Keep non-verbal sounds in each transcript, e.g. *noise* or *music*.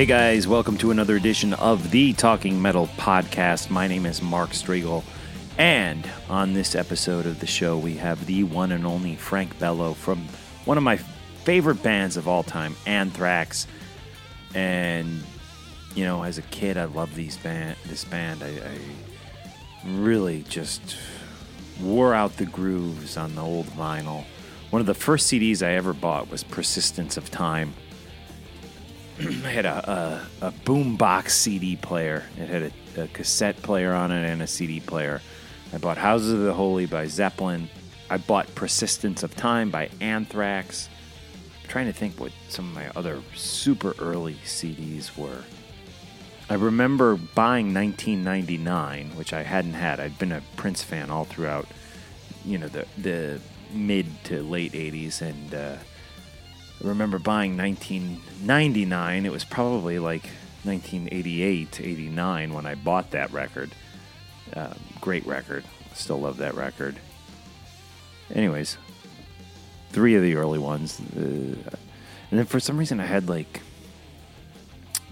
Hey guys, welcome to another edition of the Talking Metal podcast. My name is Mark Strigl, and on this episode of the show, we have the one and only Frank Bello from one of my favorite bands of all time, Anthrax. And you know, as a kid, I loved these band. This band, I, I really just wore out the grooves on the old vinyl. One of the first CDs I ever bought was Persistence of Time. I *clears throat* had a, a, a boombox CD player. It had a, a, cassette player on it and a CD player. I bought Houses of the Holy by Zeppelin. I bought Persistence of Time by Anthrax. I'm trying to think what some of my other super early CDs were. I remember buying 1999, which I hadn't had. I'd been a Prince fan all throughout, you know, the the mid to late 80s, and uh, I remember buying 1999. It was probably like 1988, 89 when I bought that record. Uh, great record. Still love that record. Anyways, three of the early ones. Uh, and then for some reason I had like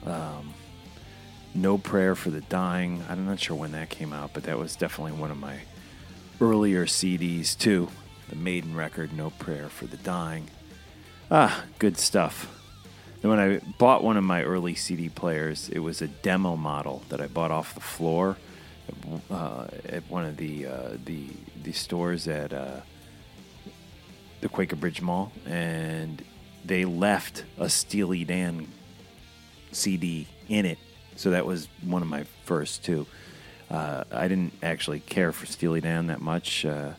um, No Prayer for the Dying. I'm not sure when that came out, but that was definitely one of my earlier CDs too. The Maiden record, No Prayer for the Dying. Ah, good stuff. Then when I bought one of my early CD players, it was a demo model that I bought off the floor uh, at one of the uh, the the stores at uh, the Quaker Bridge Mall, and they left a Steely Dan CD in it. So that was one of my first two. Uh, I didn't actually care for Steely Dan that much, uh,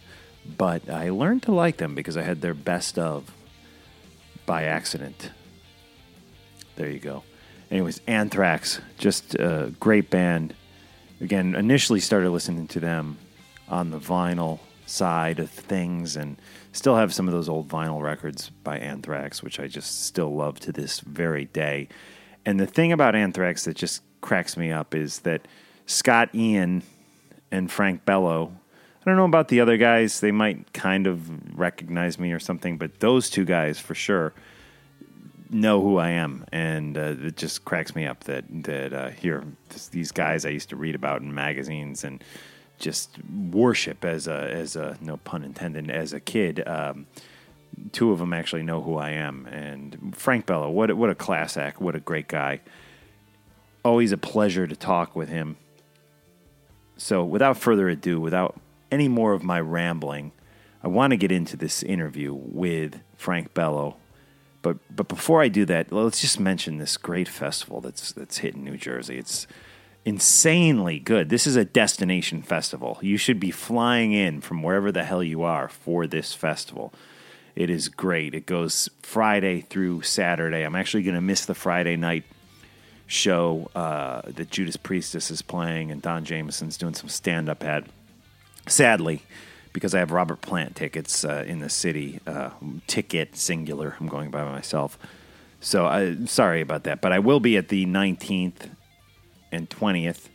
but I learned to like them because I had their best of by accident. There you go. Anyways, Anthrax, just a great band. Again, initially started listening to them on the vinyl side of things and still have some of those old vinyl records by Anthrax, which I just still love to this very day. And the thing about Anthrax that just cracks me up is that Scott Ian and Frank Bello I don't know about the other guys. They might kind of recognize me or something, but those two guys for sure know who I am, and uh, it just cracks me up that that uh, here these guys I used to read about in magazines and just worship as a as a no pun intended as a kid. Um, two of them actually know who I am, and Frank Bello, what what a class act, what a great guy. Always a pleasure to talk with him. So, without further ado, without any more of my rambling, I want to get into this interview with Frank Bello. But but before I do that, let's just mention this great festival that's that's hit in New Jersey. It's insanely good. This is a destination festival. You should be flying in from wherever the hell you are for this festival. It is great. It goes Friday through Saturday. I'm actually going to miss the Friday night show uh, that Judas Priestess is playing and Don Jamieson's doing some stand up at. Sadly, because I have Robert Plant tickets uh, in the city, uh, ticket singular. I'm going by myself. So I sorry about that, but I will be at the 19th and 20th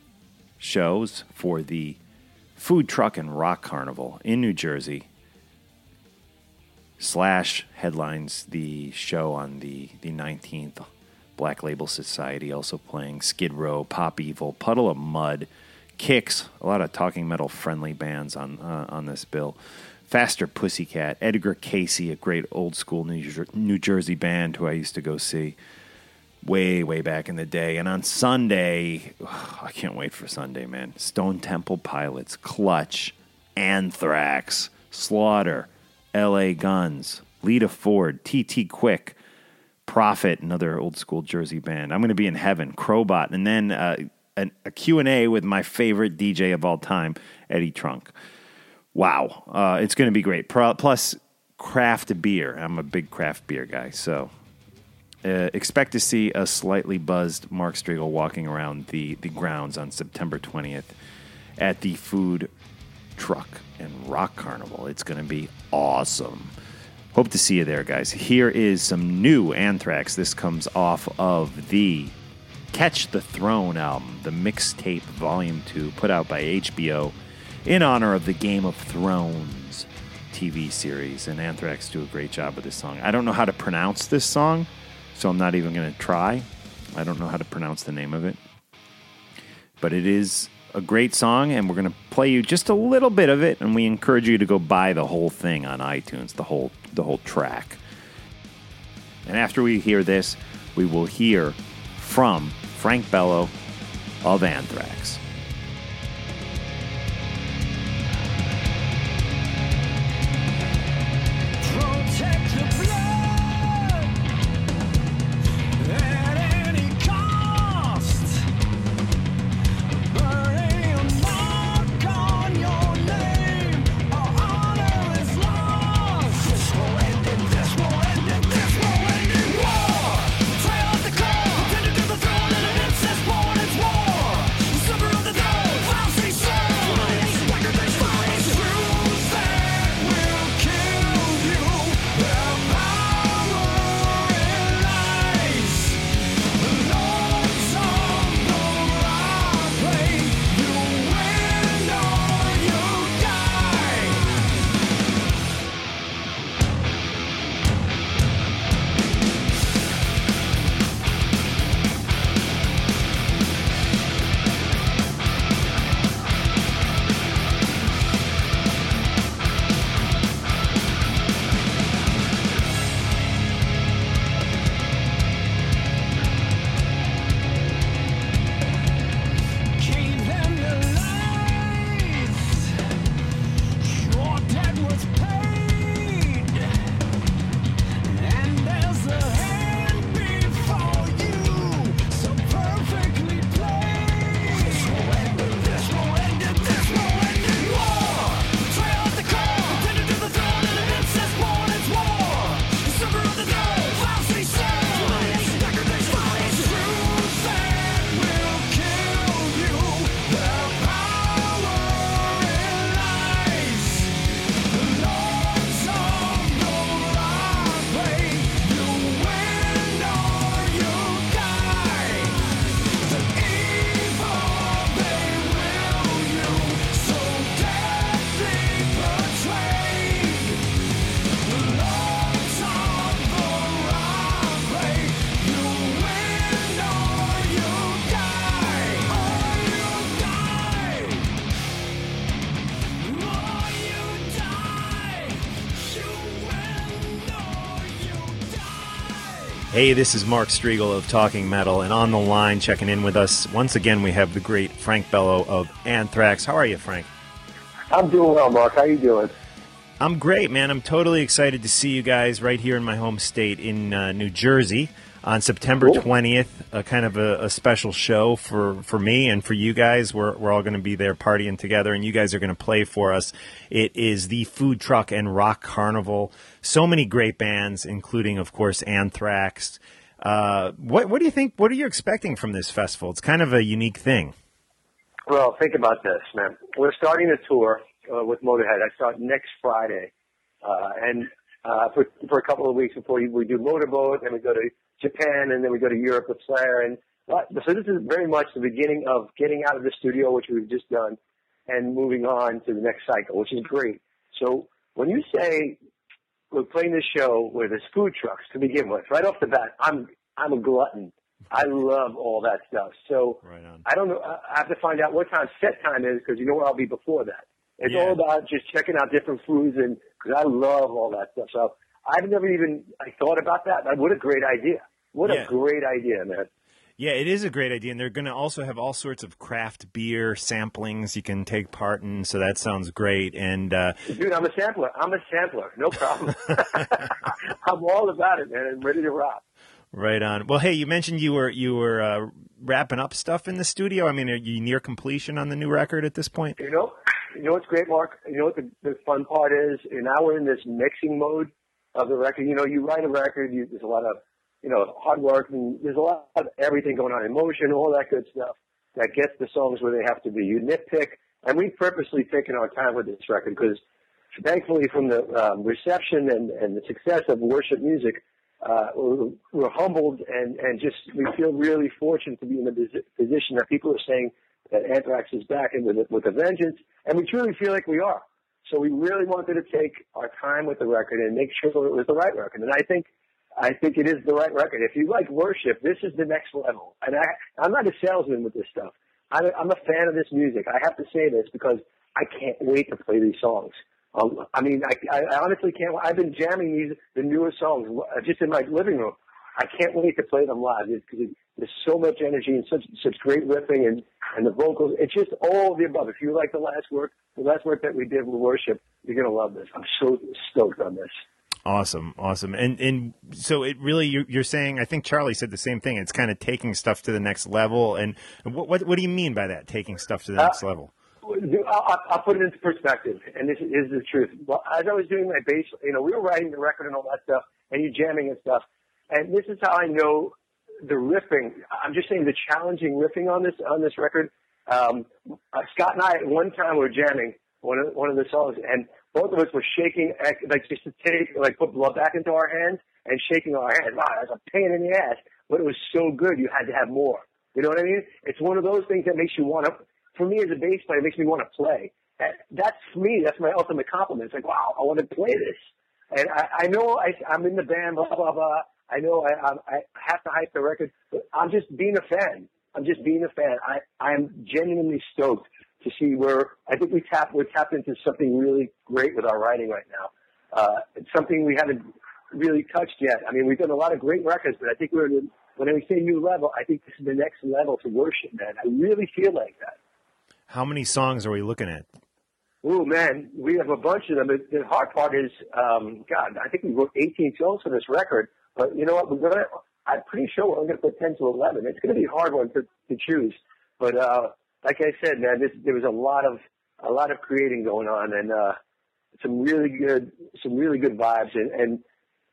shows for the food truck and rock carnival in New Jersey. Slash headlines the show on the the 19th. Black Label Society also playing Skid Row, Pop Evil, Puddle of Mudd, Kix, a lot of talking metal friendly bands on uh, on this bill. Faster Pussycat, Edgar Casey, a great old school New, Jer- New Jersey band who I used to go see way, way back in the day. And on Sunday, *sighs* I can't wait for Sunday, man. Stone Temple Pilots, Clutch, Anthrax, Slaughter, LA Guns, Lita Ford, TT Quick, Prophet, another old school Jersey band. I'm going to be in heaven, Crobot, and then uh, an, a Q&A with my favorite DJ of all time, Eddie Trunk wow, uh, it's going to be great. Plus, craft beer. I'm a big craft beer guy, so uh, expect to see a slightly buzzed Mark Strigl walking around the, the grounds on September 20th at the Food Truck and Rock Carnival. It's going to be awesome. Hope to see you there, guys. Here is some new Anthrax. This comes off of the Catch the Throne album, the mixtape volume 2, put out by HBO in honor of the Game of Thrones TV series. And Anthrax do a great job with this song. I don't know how to pronounce this song, so I'm not even going to try. I don't know how to pronounce the name of it. But it is a great song, and we're going to play you just a little bit of it, and we encourage you to go buy the whole thing on iTunes, the whole the whole track. And after we hear this, we will hear from Frank Bello of Anthrax. Hey, this is Mark Strigl of Talking Metal, and on the line, checking in with us once again, we have the great Frank Bello of Anthrax. How are you, Frank? I'm doing well, Mark. How you doing? I'm great, man. I'm totally excited to see you guys right here in my home state in uh, New Jersey. On September Cool. 20th, a kind of a, a special show for, for me and for you guys. We're, we're all going to be there partying together, and you guys are going to play for us. It is the Food Truck and Rock Carnival. So many great bands, including, of course, Anthrax. Uh, what, what do you think? What are you expecting from this festival? It's kind of a unique thing. Well, think about this, man. We're starting a tour uh, with Motorhead. I start next Friday, uh, and uh, for for a couple of weeks before we, we do Motorboat, then we go to Japan, and then we go to Europe with Slayer. And uh, so this is very much the beginning of getting out of the studio, which we've just done, and moving on to the next cycle, which is great. So when you say we're playing this show with his food trucks to begin with, right off the bat, I'm I'm a glutton. I love all that stuff. So Right. I don't know. I I have to find out what time set time is because you know where I'll be before that. It's Yeah. all about just checking out different foods and because I love all that stuff. So I've never even I thought about that. But what a great idea! What Yeah. a great idea, man. Yeah, it is a great idea, and they're going to also have all sorts of craft beer samplings you can take part in. So that sounds great. And uh, Dude, I'm a sampler. I'm a sampler. No problem. *laughs* I'm all about it, man. I'm ready to rock. right on. Well, hey, you mentioned you were you were uh, wrapping up stuff in the studio. I mean, are you near completion on the new record at this point? You know, you know what's great, Mark? You know what the, the fun part is? And now we're in this mixing mode of the record. You know, you write a record, you, there's a lot of, you know, hard work, and there's a lot of everything going on, emotion, all that good stuff that gets the songs where they have to be. You nitpick, and we've purposely taken our time with this record because, thankfully, from the um, reception and, and the success of worship music, uh, we're, humbled and, and just we feel really fortunate to be in the position that people are saying that Anthrax is back and with, with a vengeance, and we truly feel like we are. So we really wanted to take our time with the record and make sure it was the right record. And I think, I think it is the right record. If you like worship, this is the next level. And I, I'm not a salesman with this stuff. I'm a, I'm a fan of this music. I have to say this because I can't wait to play these songs. Um, I mean, I, I honestly can't. I've been jamming these the newer songs uh, just in my living room. I can't wait to play them live because there's so much energy and such such great riffing and and the vocals. It's just all the above. If you like the last work, the last work that we did with worship, you're gonna love this. I'm so stoked on this. Awesome, awesome. And and so it really you're, you're saying. I think Charlie said the same thing. It's kind of taking stuff to the next level. And what what, what do you mean by that? Taking stuff to the next level? I'll, I'll- I'll put it into perspective, and this is the truth. Well, as I was doing my bass, you know, we were writing the record and all that stuff, and you jamming and stuff, and this is how I know the riffing. I'm just saying the challenging riffing on this on this record. Um, uh, Scott and I at one time were jamming one of one of the songs, and both of us were shaking, like just to take like put blood back into our hands and shaking our hands. Wow, that's a pain in the ass, but it was so good. You had to have more. You know what I mean? It's one of those things that makes you want to. For me as a bass player, it makes me want to play. That's for me. That's my ultimate compliment. It's like, wow, I want to play this. And I, I know I, I'm in the band, blah blah blah. I know I, I, I have to hype the record. But I'm just being a fan. I'm just being a fan. I, I'm genuinely stoked to see where I think we tap we're tapped into something really great with our writing right now. Uh, it's something we haven't really touched yet. I mean, we've done a lot of great records, but I think we're in, when we say new level, I think this is the next level to worship, man. I really feel like that. How many songs are we looking at? Oh man, we have a bunch of them. The, hard part is, um, God, I think we wrote 18 songs for this record. But you know what? We're gonna. I'm pretty sure we're going to put 10 to 11. It's going to be a hard one to, to choose. But uh, like I said, man, this, there was a lot of a lot of creating going on, and uh, some really good some really good vibes. And, and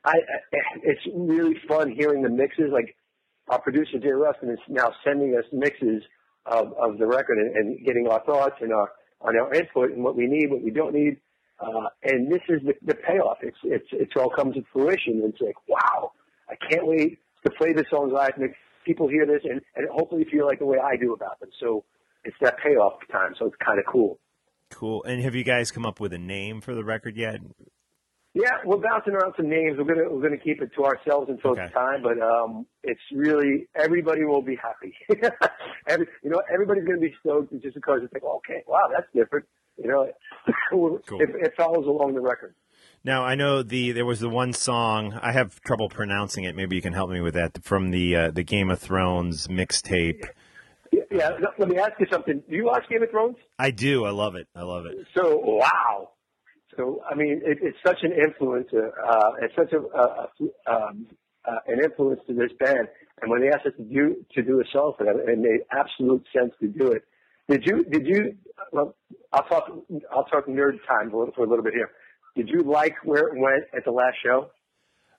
I, I, it's really fun hearing the mixes. Like our producer Jay Ruston is now sending us mixes of, of the record and, and getting our thoughts and our on our input and what we need, what we don't need. Uh, and this is the, the payoff. It's it's it's all comes to fruition. It's like wow, I can't wait to play the songs live, make people hear this, and, and hopefully feel like the way I do about them. So it's that payoff time. So it's kind of cool. Cool. And have you guys come up with a name for the record yet? Yeah, we're bouncing around some names. We're gonna we're gonna keep it to ourselves until Okay. it's time, but um, it's really everybody will be happy. *laughs* Every, you know, everybody's gonna be stoked just because it's like, okay, wow, that's different. You know, *laughs* Cool. it, it follows along the record. Now I know the there was the one song I have trouble pronouncing it. Maybe you can help me with that from the uh, the Game of Thrones mixtape. Yeah, let me ask you something. Do you watch Game of Thrones? I do. I love it. I love it. So wow. So I mean, it, it's such an influence. Uh, it's such a, a, um, uh, an influence to this band. And when they asked us to do to do a song for them, it made absolute sense to do it. Did you? Did you? Well, I'll talk. I'll talk nerd time for a little bit here. Did you like where it went at the last show?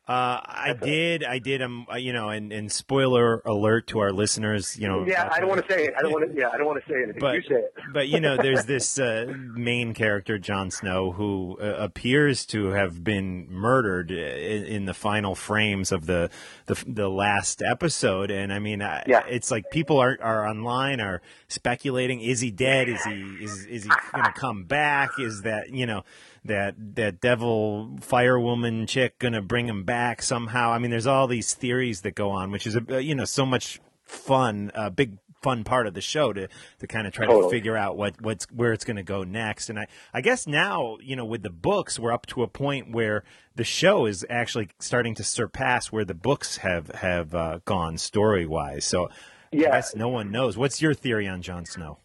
Uh, I did, I did. Um, uh, you know, and, and spoiler alert to our listeners. You know, yeah, I don't want to say it. I don't want to. *laughs* Yeah, I don't want to say anything. But, you say it. but you know, there's this *laughs* uh, main character, Jon Snow, who uh, appears to have been murdered in, in, the final frames of the, the the last episode. And I mean, yeah. it's like people are are online are speculating: is he dead? Is he is is he going to come back? Is that you know? That that devil firewoman chick going to bring him back somehow. I mean, there's all these theories that go on, which is a you know so much fun, a uh, big fun part of the show to to kind of try totally. to figure out what what's where it's going to go next. And I I guess now you know with the books we're up to a point where the show is actually starting to surpass where the books have have uh, gone story wise. So yeah. I guess no one knows. What's your theory on Jon Snow?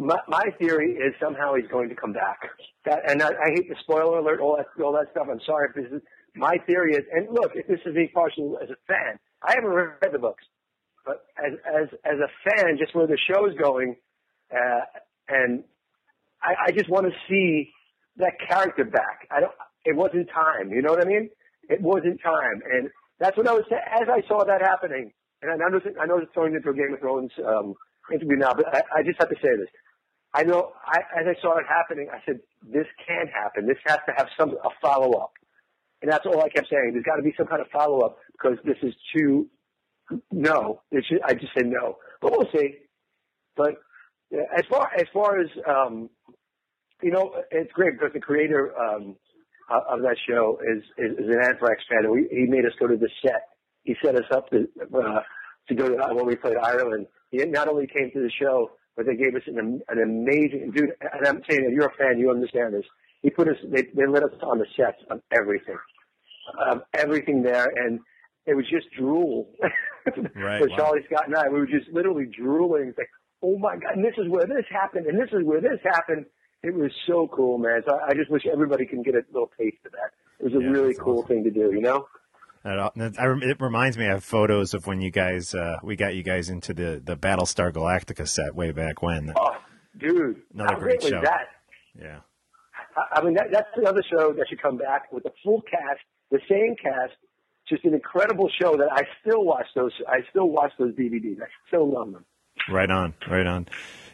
My, my theory is somehow he's going to come back. That, and I, I hate the spoiler alert, all that, all that stuff. I'm sorry if this is my theory is. And look, if this is me partial as a fan, I haven't read the books, but as as as a fan, just where the show's going, uh, and I, I just want to see that character back. I don't. It wasn't time. You know what I mean? It wasn't time, and that's what I was saying. As I saw that happening, and I know I know it's throwing into a Game of Thrones um, interview now, but I, I just have to say this. I know, I, as I saw it happening, I said, this can't happen. This has to have some, a follow up. And that's all I kept saying. There's got to be some kind of follow up because this is too, no. Should, I just said no. But we'll see. But as far, as far as, um, you know, it's great because the creator, um, of that show is, is, is an Anthrax fan. And we, he made us go to the set. He set us up to, uh, to go to, when we played Ireland. He not only came to the show, but they gave us an, an amazing dude. And I'm saying, if you're a fan, you understand this. He put us, they, they let us on the sets of everything, of everything there, and it was just drool. *laughs* right. For wow. Charlie Scott and I, we were just literally drooling. It's like, oh my god, and this is where this happened, and this is where this happened. It was so cool, man. So I just wish everybody can get a little taste of that. It was a yeah, really cool awesome. thing to do, you know. It reminds me of photos of when you guys uh, we got you guys into the the Battlestar Galactica set way back when. Oh, dude, another great show. That? Yeah. I mean, that, that's another show that should come back with the full cast, the same cast, just an incredible show that I still watch those. I still watch those DVDs. I still love them. Right on, right on.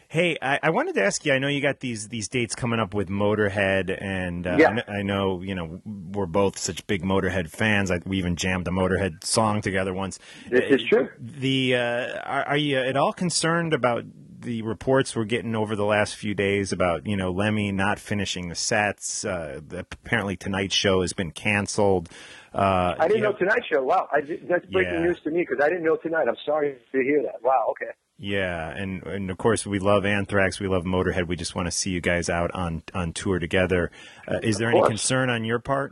Hey, I, I, wanted to ask you. I know you got these these dates coming up with Motorhead, and uh, yeah. I, know you know we're both such big Motorhead fans. I, we even jammed a Motorhead song together once. This is true. The uh, are, are, you at all concerned about the reports we're getting over the last few days about you know Lemmy not finishing the sets? Uh, apparently, tonight's show has been canceled. Uh, I didn't know, know Tonight Show. Wow, that's breaking yeah. news to me because I didn't know tonight. I'm sorry to hear that. Wow. Okay. Yeah, and and of course we love Anthrax, we love Motorhead. We just want to see you guys out on on tour together. Uh, is there any concern on your part?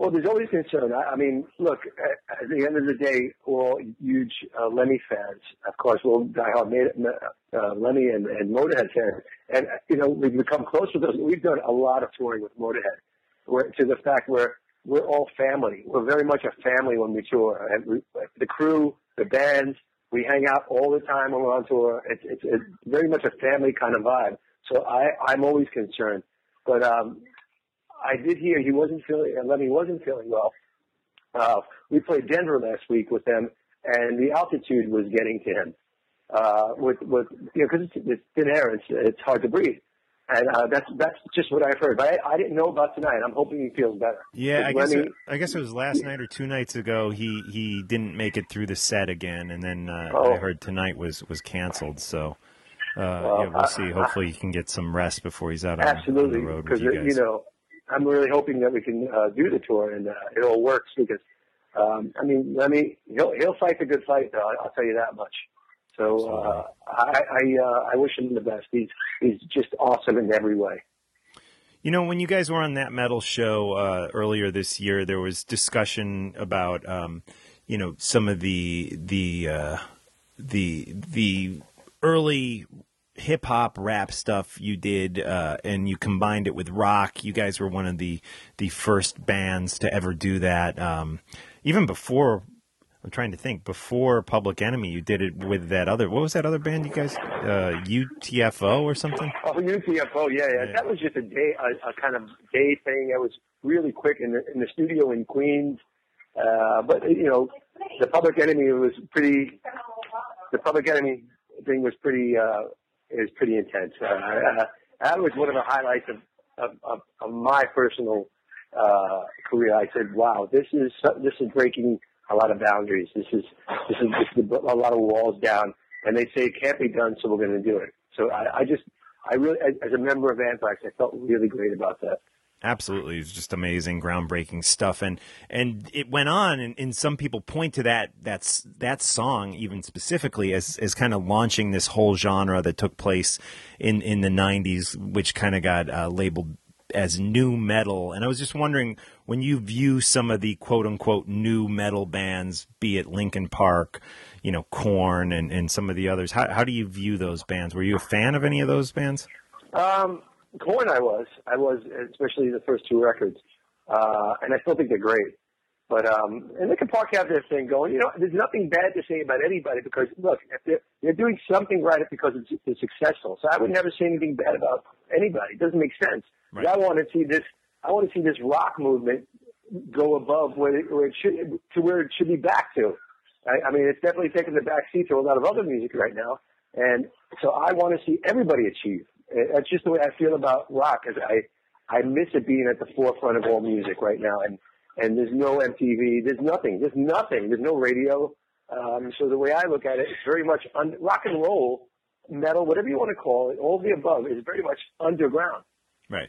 Well, there's always concern. I, I mean, look, at, at, the end of the day, we're all huge uh, Lemmy fans. Of course, we're diehard uh, Lemmy and, and Motorhead fans. And, you know, we've become close with those. We've done a lot of touring with Motorhead where, to the fact where we're all family. We're very much a family when we tour. And we, the crew, the bands, we hang out all the time when we're on tour. It's, it's, it's very much a family kind of vibe. So I, I'm always concerned. But um, I did hear he wasn't feeling, and Lemmy wasn't feeling well. Uh, we played Denver last week with them, and the altitude was getting to him. Uh, with, with, you know, because it's, it's thin air, it's, it's hard to breathe and uh, that's that's just what I've heard. But I, I, didn't know about tonight. I'm hoping he feels better. Yeah, I guess, it, I guess it was last night or two nights ago. He he didn't make it through the set again, and then uh, oh. I heard tonight was was canceled. So. Uh, well, yeah, we'll see. Hopefully, he can get some rest before he's out on, absolutely, on the road because you, you, know, I'm really hoping that we can uh, do the tour and uh, it all works. Because, um, I mean, Lemmy he'll he'll fight the good fight, though. I'll tell you that much. So uh, I I, uh, I wish him the best. He's he's just awesome in every way. You know, when you guys were on that metal show uh, earlier this year, there was discussion about um, you know some of the the uh, the the early hip hop rap stuff you did, uh, and you combined it with rock. You guys were one of the the first bands to ever do that. Um, even before I'm trying to think. Before Public Enemy, you did it with that other. What was that other band you guys? Uh, UTFO or something? Oh, UTFO. Yeah, yeah, yeah. That was just a day, a, a kind of day thing. It was really quick in the in the studio in Queens. Uh, but you know, the Public Enemy was pretty. The Public Enemy thing was pretty. Uh, is pretty intense. Uh, uh, that was one of the highlights of of, of, of my personal uh, career. I said, "Wow, this is this is breaking a lot of boundaries. This is this is, this is a lot of walls down." And they say it can't be done, so we're going to do it. So I, I just, I really, as a member of Anthrax, I felt really great about that. Absolutely, it's just amazing, groundbreaking stuff, and and it went on, and, and some people point to that that's that song even specifically as as kind of launching this whole genre that took place in in the '90s, which kind of got uh, labeled as new metal. And I was just wondering when you view some of the quote unquote new metal bands, be it Linkin Park, you know, Korn, and and some of the others, how how do you view those bands? Were you a fan of any of those bands? Um, Korn, I was. I was, especially the first two records. Uh, and I still think they're great. But, um, and Linkin Park have their thing going. You know, there's nothing bad to say about anybody because, look, if they're, they're doing something right, because it's, it's successful. So I would never say anything bad about anybody. It doesn't make sense. Right. I want to see this, I want to see this rock movement go above where it, where it should, to where it should be back to. I, I mean, it's definitely taking the back seat to a lot of other music right now. And so I want to see everybody achieve. That's just the way I feel about rock. Cause I I miss it being at the forefront of all music right now, and and there's no MTV, there's nothing, there's nothing, there's no radio. Um, so the way I look at it, it's very much un- rock and roll, metal, whatever you want to call it, all of the above is very much underground. Right.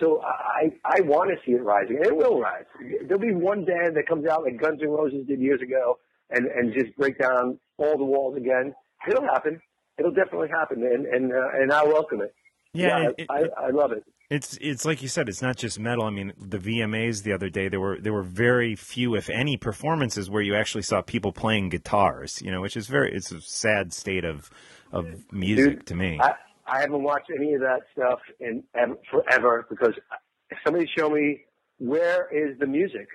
So I I want to see it rising, and it will rise. There'll be one band that comes out like Guns N' Roses did years ago, and and just break down all the walls again. It'll happen it'll definitely happen, and and uh, and I welcome it. Yeah, yeah it, I, it, I love it. It's it's like you said, it's not just metal. I mean, the VMAs the other day there were there were very few, if any, performances where you actually saw people playing guitars. You know, which is very it's a sad state of of music Dude, to me. I, I haven't watched any of that stuff in ever, forever because somebody show me where is the music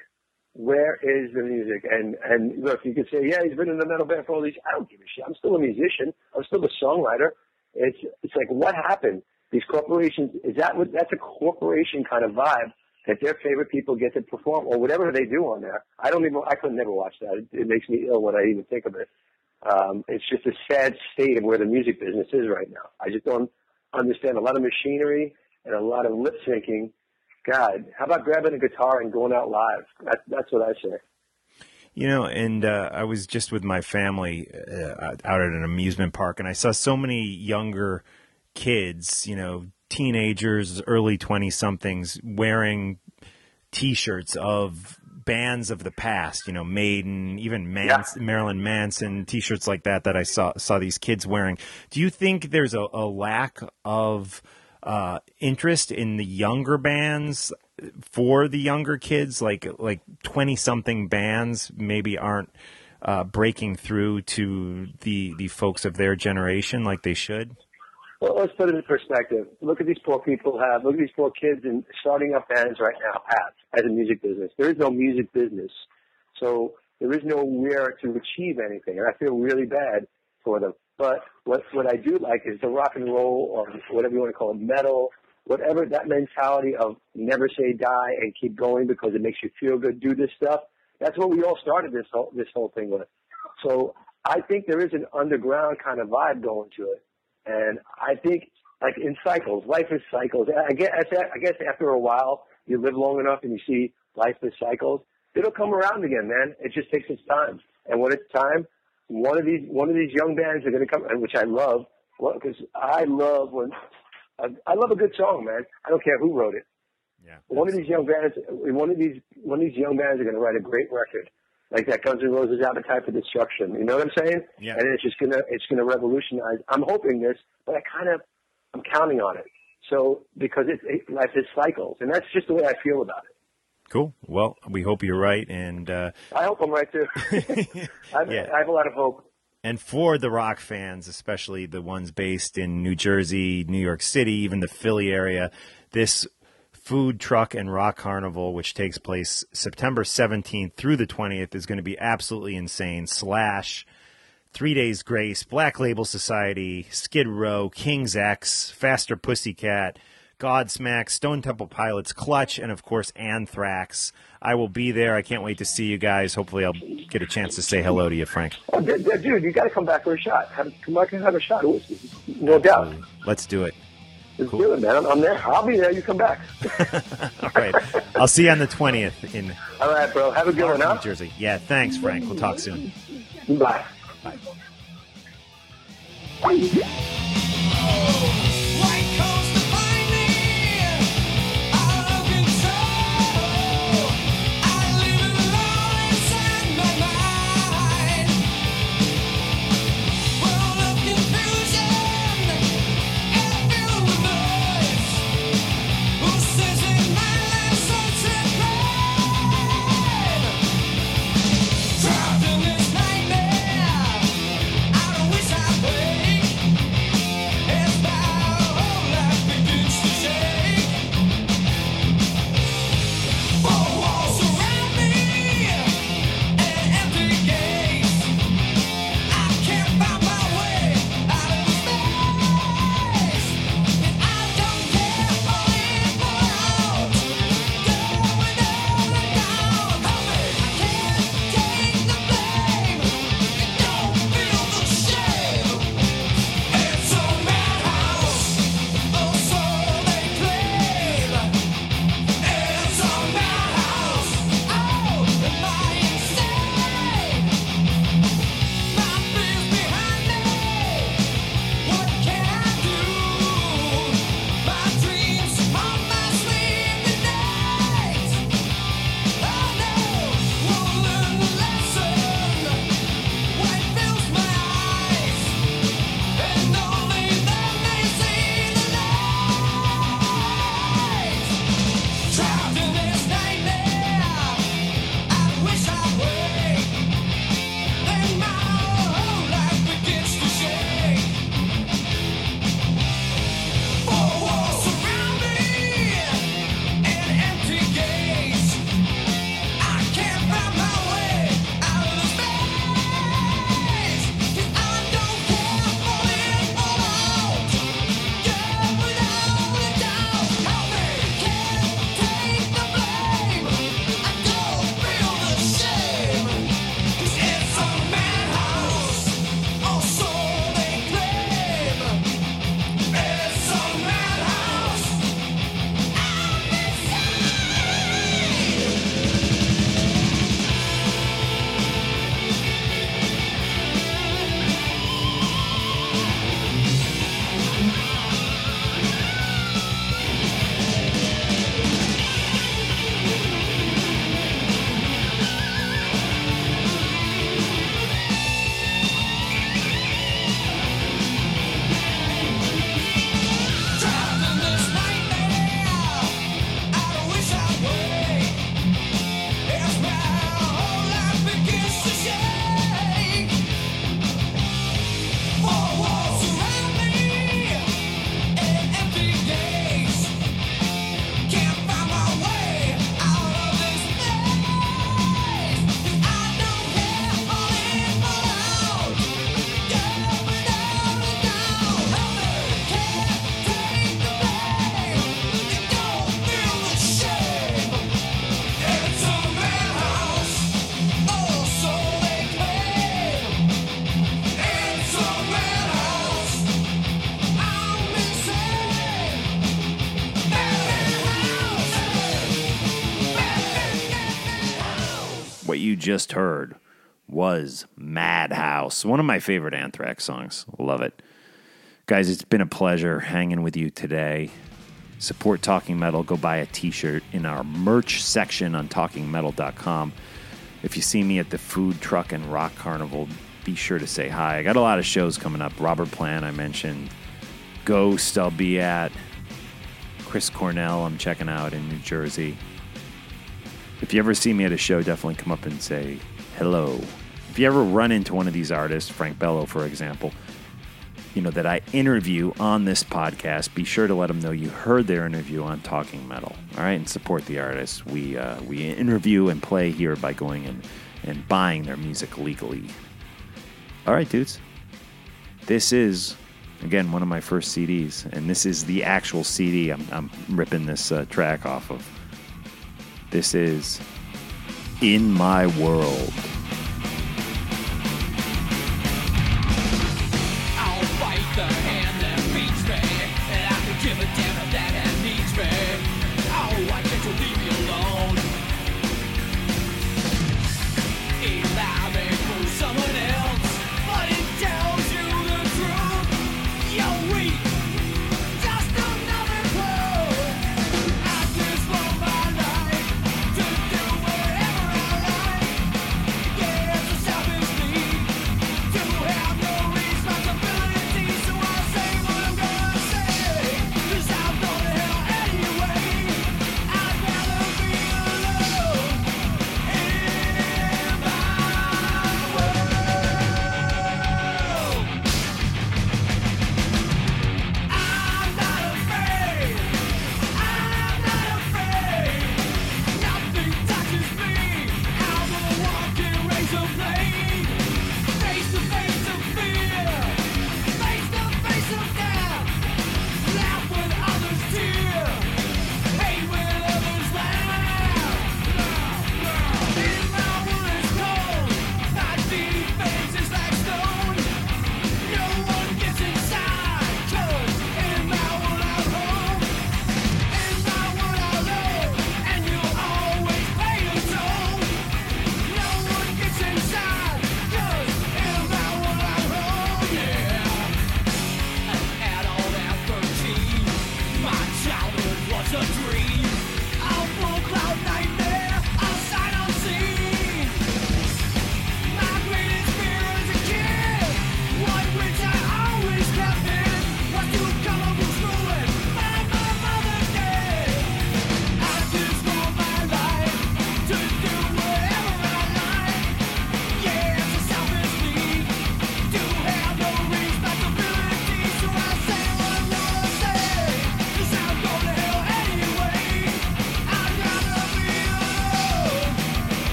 where is the music? And and look, you could say, yeah, he's been in the metal band for all these. I don't give a shit. I'm still a musician. I'm still a songwriter. It's it's like what happened? These corporations is that what that's a corporation kind of vibe that their favorite people get to perform or whatever they do on there. I don't even I could never watch that. It, it makes me ill when I even think of it. Um, it's just a sad state of where the music business is right now. I just don't understand a lot of machinery and a lot of lip syncing God, how about grabbing a guitar and going out live? That, that's what I say. You know, and uh, I was just with my family uh, out at an amusement park, and I saw so many younger kids, you know, teenagers, early 20 somethings, wearing t shirts of bands of the past, you know, Maiden, even Mans- yeah. Marilyn Manson, t-shirts like that that I saw saw these kids wearing. Do you think there's a, a lack of uh, interest in the younger bands for the younger kids, like like twenty something bands, maybe aren't uh, breaking through to the the folks of their generation like they should. Well, let's put it in perspective. Look at these poor people have. Look at these poor kids and starting up bands right now have as a music business. There is no music business, so there is nowhere to achieve anything, and I feel really bad for them. But what what I do like is the rock and roll or whatever you want to call it, metal, whatever that mentality of never say die and keep going because it makes you feel good. Do this stuff. That's what we all started this whole this whole thing with. So I think there is an underground kind of vibe going to it, and I think like in cycles, life is cycles. I guess I guess after a while you live long enough and you see life is cycles. It'll come around again, man. It just takes its time. And when it's time, one of these one of these young bands are going to come, which I love, because I love when I love a good song, man. I don't care who wrote it. Yeah. One of these young bands, one of these one of these young bands are going to write a great record, like that Guns N' Roses Appetite for Destruction. You know what I'm saying? Yeah. And it's just gonna it's gonna revolutionize. I'm hoping this, but I kind of I'm counting on it. So because it's it, life is cycles, and that's just the way I feel about it. Cool. Well, we hope you're right, and uh, I hope I'm right too. *laughs* I, yeah. I have a lot of hope. And for the rock fans, especially the ones based in New Jersey, New York City, even the Philly area, this Food, Truck, and Rock Carnival, which takes place September 17th through the 20th, is going to be absolutely insane. Slash, Three Days Grace, Black Label Society, Skid Row, King's X, Faster Pussycat, Godsmack, Stone Temple Pilots, Clutch, and of course Anthrax. I will be there. I can't wait to see you guys. Hopefully, I'll get a chance to say hello to you, Frank. Oh, dude, you got to come back for a shot. Have, come back and have a shot. No doubt. Let's do it. Let's cool. do it, man. I'm, there. I'll be there. You come back. *laughs* All right. I'll see you on the 20th in. All right, bro. Have a good one, huh? New Jersey. Yeah. Thanks, Frank. We'll talk soon. Bye. Bye. Just heard was Madhouse, one of my favorite Anthrax songs. Love it. Guys, it's been a pleasure hanging with you today. Support Talking Metal. Go buy a t shirt in our merch section on talkingmetal.com. If you see me at the food truck and rock carnival, be sure to say hi. I got a lot of shows coming up. Robert Plant, I mentioned. Ghost, I'll be at. Chris Cornell, I'm checking out in New Jersey. If you ever see me at a show, definitely come up and say hello. If you ever run into one of these artists, Frank Bello, for example, you know, that I interview on this podcast, be sure to let them know you heard their interview on Talking Metal. All right, and support the artists. We uh, we interview and play here by going and and buying their music legally. All right, dudes. This is again one of my first CDs, and this is the actual CD. I'm, I'm ripping this uh, track off of. This is In My World.